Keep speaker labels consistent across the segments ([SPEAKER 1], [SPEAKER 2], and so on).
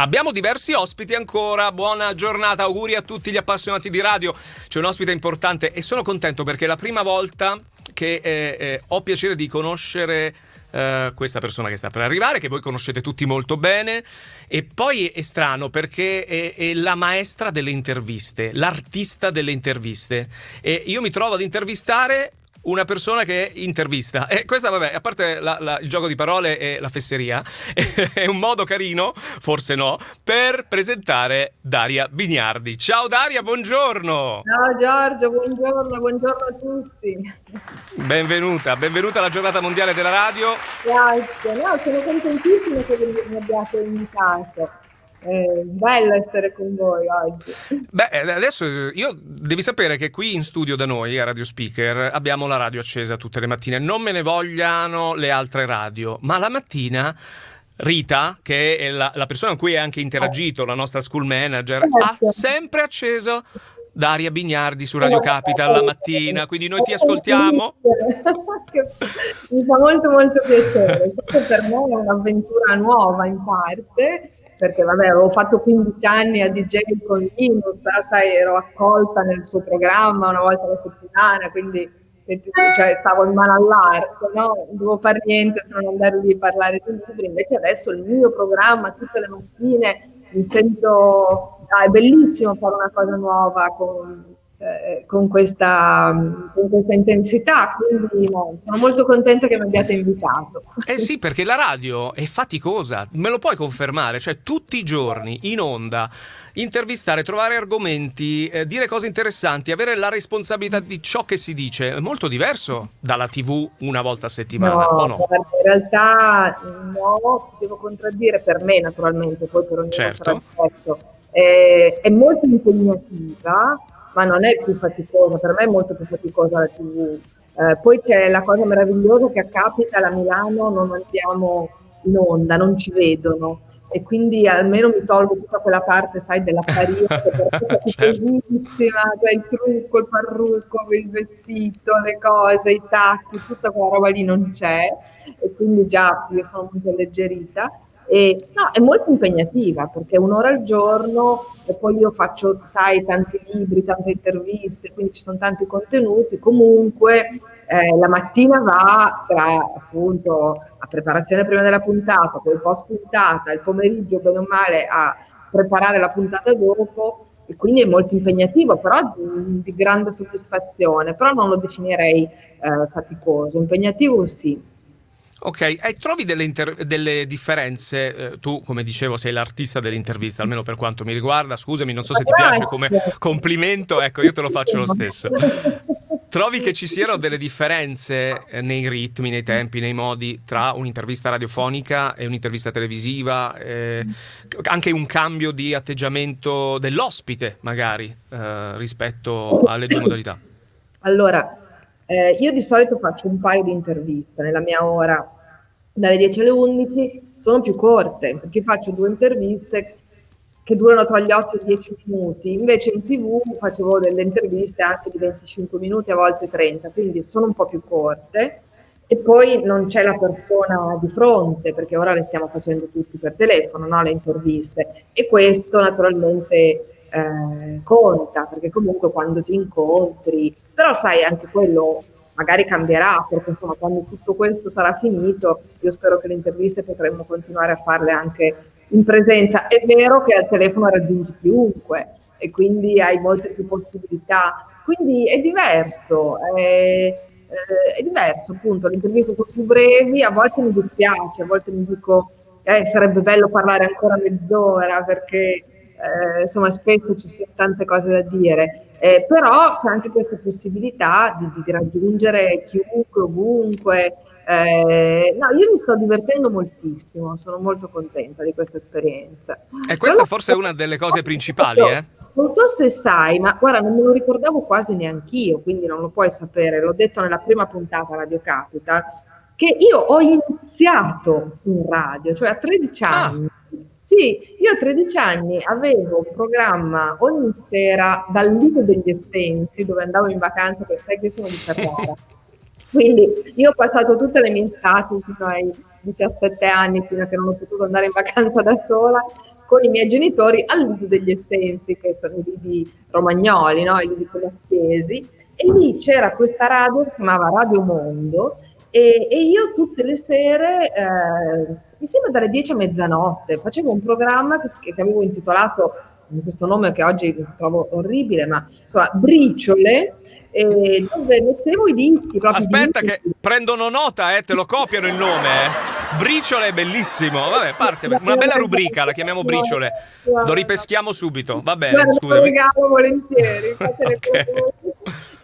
[SPEAKER 1] Abbiamo diversi ospiti ancora, buona giornata, auguri a tutti gli appassionati di radio. C'è un ospite importante e sono contento perché è la prima volta che eh, eh, ho piacere di conoscere eh, questa persona che sta per arrivare, che voi conoscete tutti molto bene. E poi è strano perché è, è la maestra delle interviste, l'artista delle interviste. E io mi trovo ad intervistare una persona che intervista. E questa, vabbè, a parte la, la, il gioco di parole e la fesseria, è un modo carino, forse no, per presentare Daria Bignardi. Ciao Daria, buongiorno!
[SPEAKER 2] Ciao Giorgio, buongiorno, buongiorno a tutti.
[SPEAKER 1] Benvenuta, benvenuta alla giornata mondiale della radio.
[SPEAKER 2] Grazie, no, sono contentissima che mi abbiate invitato. È bello essere con voi oggi.
[SPEAKER 1] Beh, adesso io devi sapere che qui in studio da noi a Radio Speaker abbiamo la radio accesa tutte le mattine. Non me ne vogliano le altre radio, ma la mattina Rita, che è la, la persona con cui hai anche interagito, la nostra school manager, ha sempre acceso Daria Bignardi su Radio Capital la mattina, quindi noi ti ascoltiamo.
[SPEAKER 2] Mi fa molto molto piacere, per me è un'avventura nuova in parte perché vabbè, avevo fatto 15 anni a DJ con Linus, però sai, ero accolta nel suo programma una volta alla settimana, quindi cioè, stavo in mano all'arte, no? non dovevo fare niente se non andare lì a parlare di libri, invece adesso il mio programma tutte le mattine mi sento, ah, è bellissimo fare una cosa nuova con, eh, con, questa, con, questa, intensità, quindi no, sono molto contenta che mi abbiate invitato.
[SPEAKER 1] Eh sì, perché la radio è faticosa, me lo puoi confermare, cioè tutti i giorni in onda, intervistare, trovare argomenti, eh, dire cose interessanti, avere la responsabilità di ciò che si dice, è molto diverso dalla tv una volta a settimana,
[SPEAKER 2] no,
[SPEAKER 1] no?
[SPEAKER 2] in realtà no, devo contraddire per me naturalmente, poi per ognuno
[SPEAKER 1] certo.
[SPEAKER 2] sarà eh, è molto impegnativa, ma non è più faticosa, per me è molto più faticosa la TV. Eh, poi c'è la cosa meravigliosa che a Capital a Milano non andiamo in onda, non ci vedono e quindi almeno mi tolgo tutta quella parte, sai, della farina che è certo. bellissima, cioè il trucco, il parrucco, il vestito, le cose, i tacchi, tutta quella roba lì non c'è e quindi già io sono molto alleggerita e, no, è molto impegnativa perché un'ora al giorno e poi io faccio, sai, tanti libri, tante interviste, quindi ci sono tanti contenuti. Comunque eh, la mattina va tra appunto la preparazione prima della puntata, poi post puntata, il pomeriggio bene o male a preparare la puntata dopo e quindi è molto impegnativo, però di, di grande soddisfazione, però non lo definirei eh, faticoso, impegnativo sì.
[SPEAKER 1] Ok, e trovi delle, inter- delle differenze? Eh, tu, come dicevo, sei l'artista dell'intervista, almeno per quanto mi riguarda. Scusami, non so se ti piace come complimento, ecco, io te lo faccio lo stesso. Trovi che ci siano delle differenze eh, nei ritmi, nei tempi, nei modi tra un'intervista radiofonica e un'intervista televisiva? Eh, anche un cambio di atteggiamento dell'ospite, magari, eh, rispetto alle due modalità?
[SPEAKER 2] Allora, eh, io di solito faccio un paio di interviste nella mia ora dalle 10 alle 11, sono più corte perché faccio due interviste che durano tra gli 8 e i 10 minuti, invece in tv facevo delle interviste anche di 25 minuti, a volte 30, quindi sono un po' più corte e poi non c'è la persona di fronte perché ora le stiamo facendo tutti per telefono, no? le interviste e questo naturalmente eh, conta, perché comunque quando ti incontri, però sai anche quello magari cambierà, perché insomma quando tutto questo sarà finito, io spero che le interviste potremmo continuare a farle anche in presenza. È vero che al telefono raggiungi chiunque e quindi hai molte più possibilità, quindi è diverso. È, eh, è diverso appunto, le interviste sono più brevi, a volte mi dispiace, a volte mi dico eh, sarebbe bello parlare ancora mezz'ora perché eh, insomma spesso ci sono tante cose da dire, eh, però c'è anche questa possibilità di, di raggiungere chiunque, ovunque, Eh, no, io mi sto divertendo moltissimo, sono molto contenta di questa esperienza.
[SPEAKER 1] E questa forse è una delle cose principali, eh?
[SPEAKER 2] Non so se sai, ma guarda, non me lo ricordavo quasi neanch'io, quindi non lo puoi sapere, l'ho detto nella prima puntata Radio Capital, che io ho iniziato in radio, cioè a 13 ah. anni. Ah. Sì, io a 13 anni avevo un programma ogni sera dal Lido degli Estensi, dove andavo in vacanza, perché sai che io sono di Ferrara. Quindi io ho passato tutte le mie estati fino ai 17 anni, fino a che non ho potuto andare in vacanza da sola, con i miei genitori al Lido degli Estensi, che sono i lidi romagnoli, no? i lidi polacchesi, e lì c'era questa radio che si chiamava Radio Mondo, e, e io tutte le sere, eh, mi sembra dalle 10 a mezzanotte, facevo un programma che, che avevo intitolato questo nome che oggi trovo orribile, ma insomma, briciole, eh, dove mettevo i dischi.
[SPEAKER 1] Aspetta, dischi. che prendono nota, eh, te lo copiano il nome. Eh. Briciole è bellissimo. Vabbè, parte. Una bella rubrica, la chiamiamo briciole. Lo ripeschiamo subito. Va bene,
[SPEAKER 2] Guarda, scusami. Lo regalo volentieri. okay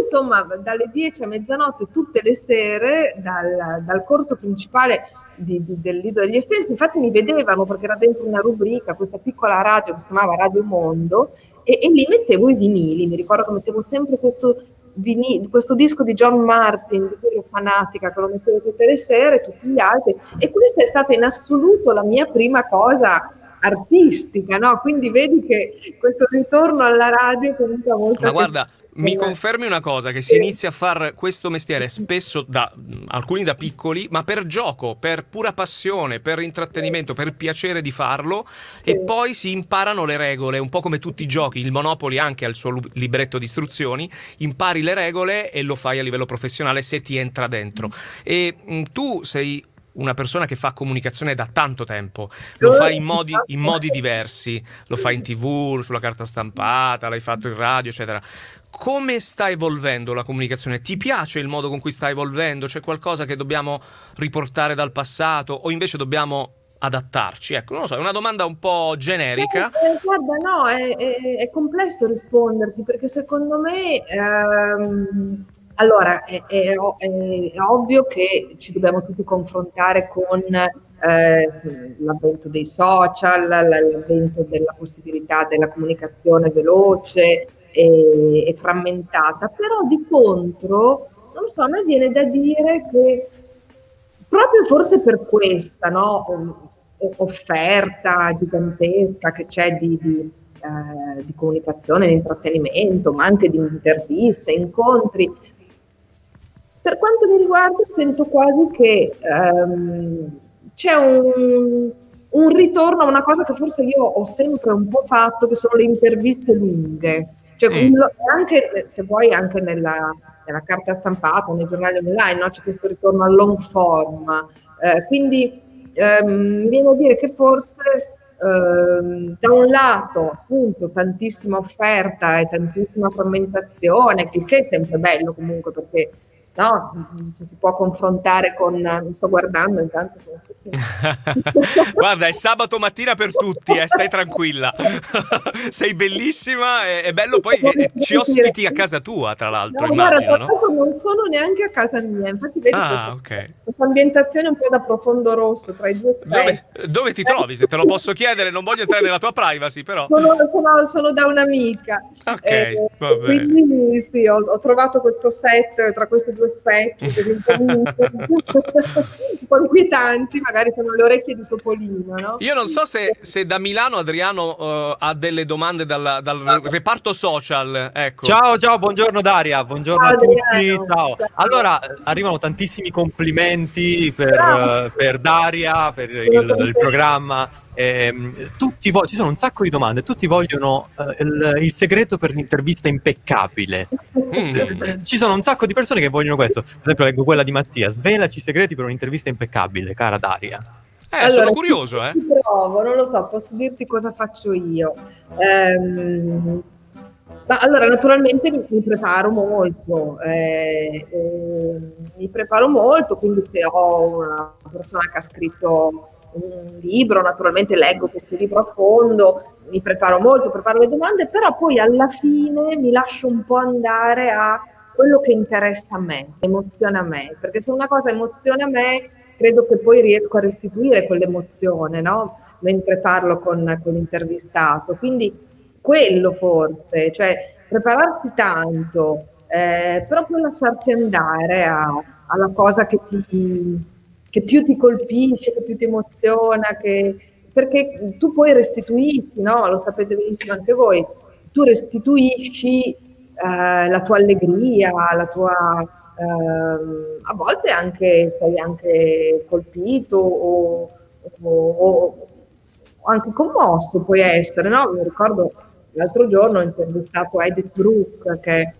[SPEAKER 2] insomma dalle 10 a mezzanotte tutte le sere dal, dal corso principale di, di, del Lido degli Estensi, infatti mi vedevano perché era dentro una rubrica, questa piccola radio che si chiamava Radio Mondo e, e lì mettevo i vinili, mi ricordo che mettevo sempre questo, vinil, questo disco di John Martin, di cui ero fanatica, che lo mettevo tutte le sere, tutti gli altri. E questa è stata in assoluto la mia prima cosa artistica, no? Quindi vedi che questo ritorno alla radio comunque molto...
[SPEAKER 1] Ma guarda, mi confermi una cosa, che si inizia a fare questo mestiere spesso da alcuni da piccoli, ma per gioco, per pura passione, per intrattenimento, per piacere di farlo e poi si imparano le regole, un po' come tutti i giochi, il Monopoli anche ha il suo libretto di istruzioni, impari le regole e lo fai a livello professionale se ti entra dentro. E mh, tu sei una persona che fa comunicazione da tanto tempo, lo fa in modi, in modi diversi, lo fa in tv, sulla carta stampata, l'hai fatto in radio, eccetera come sta evolvendo la comunicazione? Ti piace il modo con cui sta evolvendo? C'è qualcosa che dobbiamo riportare dal passato o invece dobbiamo adattarci? Ecco, non lo so, è una domanda un po' generica.
[SPEAKER 2] Eh, guarda, no, è, è, è, complesso risponderti perché secondo me... Ehm, allora, è, è, ovvio che ci dobbiamo tutti confrontare con eh, l'avvento dei social, l'avvento della possibilità della comunicazione veloce, e, e frammentata, però di contro, non so, a me viene da dire che proprio forse per questa no, offerta gigantesca che c'è di, di, eh, di, comunicazione, di intrattenimento, ma anche di interviste, incontri. Per quanto mi riguarda, sento quasi che ehm, c'è un, un ritorno a una cosa che forse io ho sempre un po' fatto, che sono le interviste lunghe. Cioè, mm. anche, se vuoi, anche nella, nella, carta stampata, nei giornali online, no? c'è questo ritorno al long form. Eh, quindi ehm, viene a dire che forse ehm, da un lato appunto tantissima offerta e tantissima frammentazione, il che è sempre bello comunque perché no? Ci si può confrontare con... Mi sto guardando intanto.
[SPEAKER 1] Guarda, è sabato mattina per tutti, eh, stai tranquilla. Sei bellissima, è, è bello poi che ci ospiti a casa tua, tra l'altro, no, immagino, guarda,
[SPEAKER 2] no? non sono neanche a casa mia, infatti vedi
[SPEAKER 1] ah, questa, okay.
[SPEAKER 2] questa ambientazione un po' da profondo rosso tra i due
[SPEAKER 1] dove, dove, ti trovi? Se te lo posso chiedere, non voglio entrare nella tua privacy, però.
[SPEAKER 2] Sono, sono, sono da un'amica.
[SPEAKER 1] Ok, eh, va
[SPEAKER 2] bene. Quindi sì, ho, ho trovato questo set tra queste due specchi un po' inquietanti, magari sono le orecchie di Topolino. No?
[SPEAKER 1] Io non so se, se da Milano Adriano uh, ha delle domande dal, dal reparto social. Ecco.
[SPEAKER 3] Ciao, ciao, buongiorno Daria, buongiorno ciao, a tutti. Ciao. ciao. Allora, arrivano tantissimi complimenti per, uh, per Daria, per il, il programma. Eh, tutti vo- ci sono un sacco di domande, tutti vogliono eh, il, il, segreto per l'intervista impeccabile. Mm. Eh, ci sono un sacco di persone che vogliono questo. Per esempio, leggo quella di Mattia: svelaci i segreti per un'intervista impeccabile, cara Daria.
[SPEAKER 1] Eh, allora, sono curioso, eh.
[SPEAKER 2] Provo, non lo so, posso dirti cosa faccio io. Ehm, ma allora, naturalmente mi, mi preparo molto, eh, eh, mi preparo molto, quindi se ho una persona che ha scritto un libro, naturalmente leggo questo libro a fondo, mi preparo molto, preparo le domande, però poi alla fine mi lascio un po' andare a quello che interessa a me, emoziona a me, perché se una cosa emoziona a me, credo che poi riesco a restituire quell'emozione, no? Mentre parlo con, con l'intervistato. Quindi quello forse, cioè prepararsi tanto, eh, però lasciarsi andare a, alla cosa che, ti, che più ti colpisce, che più ti emoziona, che, perché tu poi restituisci, no? Lo sapete benissimo anche voi, tu restituisci eh, la tua allegria, la tua... Eh, a volte anche sei anche colpito o, o, o, anche commosso puoi essere, no? Mi ricordo l'altro giorno ho intervistato Edith Brooke, che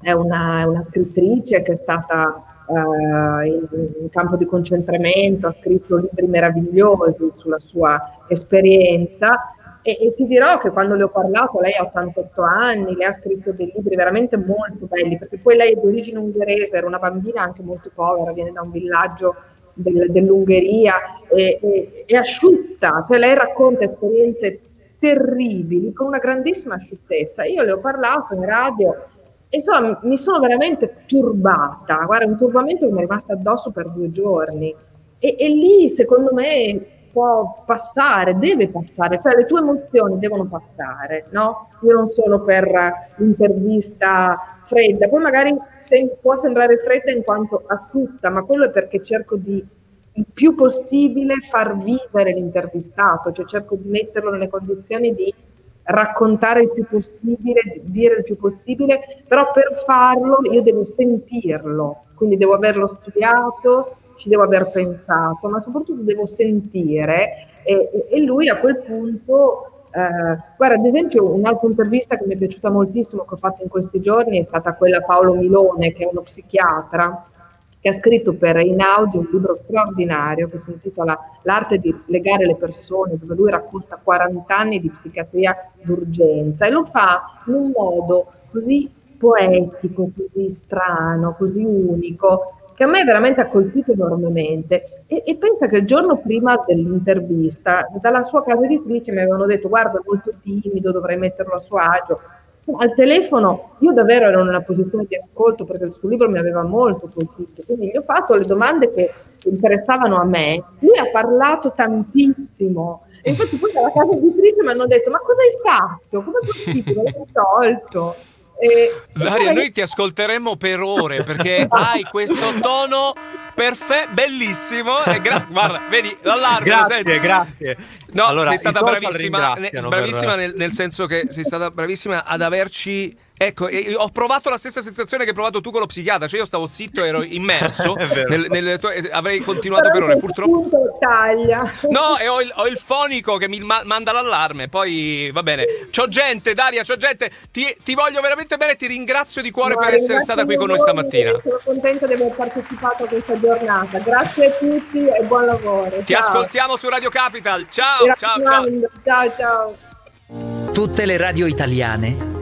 [SPEAKER 2] è una, una scrittrice che è stata Uh, in, campo di concentramento, ha scritto libri meravigliosi sulla sua esperienza e, e, ti dirò che quando le ho parlato, lei ha 88 anni, lei ha scritto dei libri veramente molto belli, perché poi lei è di origine ungherese, era una bambina anche molto povera, viene da un villaggio del, dell'Ungheria, e, e, è asciutta, cioè lei racconta esperienze terribili con una grandissima asciuttezza. Io le ho parlato in radio insomma mi sono veramente turbata, guarda, un turbamento che mi è rimasto addosso per due giorni. E, e lì, secondo me, può passare, deve passare, cioè le tue emozioni devono passare, no? Io non sono per l'intervista fredda, poi magari se, può sembrare fredda in quanto asciutta, ma quello è perché cerco di il più possibile far vivere l'intervistato, cioè cerco di metterlo nelle condizioni di raccontare il più possibile, dire il più possibile, però per farlo io devo sentirlo, quindi devo averlo studiato, ci devo aver pensato, ma soprattutto devo sentire e, e lui a quel punto, eh, guarda ad esempio un'altra intervista che mi è piaciuta moltissimo che ho fatto in questi giorni è stata quella a Paolo Milone che è uno psichiatra che ha scritto per Inaudi un libro straordinario che si intitola L'arte di legare le persone, dove lui racconta 40 anni di psichiatria d'urgenza e lo fa in un modo così poetico, così strano, così unico, che a me veramente ha colpito enormemente. E, e, pensa che il giorno prima dell'intervista, dalla sua casa editrice mi avevano detto: Guarda, è molto timido, dovrei metterlo a suo agio. Al telefono io davvero ero in una posizione di ascolto perché il suo libro mi aveva molto colpito, quindi gli ho fatto le domande che interessavano a me. Lui ha parlato tantissimo. E infatti poi dalla casa editrice mi hanno detto: Ma cosa hai fatto? Come è possibile? L'hai tolto?
[SPEAKER 1] E, Daria, noi ti ascolteremo per ore perché hai questo tono perfetto, bellissimo. Gra- guarda, vedi l'allarme.
[SPEAKER 3] Grazie, senti. grazie.
[SPEAKER 1] No, allora, sei stata bravissima, bravissima per... nel, nel senso che sei stata bravissima ad averci Ecco, ho provato la stessa sensazione che hai provato tu con lo psichiatra, cioè io stavo zitto, ero immerso, nel, nel, tue, avrei continuato per ore, purtroppo...
[SPEAKER 2] Taglia.
[SPEAKER 1] No, e ho il, ho il fonico che mi ma- manda l'allarme, poi va bene. C'ho gente, Daria, c'ho gente, ti, ti voglio veramente bene, ti ringrazio di cuore no, per essere stata qui con noi stamattina.
[SPEAKER 2] Sono contenta di aver partecipato a questa giornata, grazie a tutti e buon lavoro.
[SPEAKER 1] Ti ciao. ascoltiamo su Radio Capital, ciao, ciao, ciao.
[SPEAKER 2] Ciao, ciao.
[SPEAKER 4] Tutte le radio italiane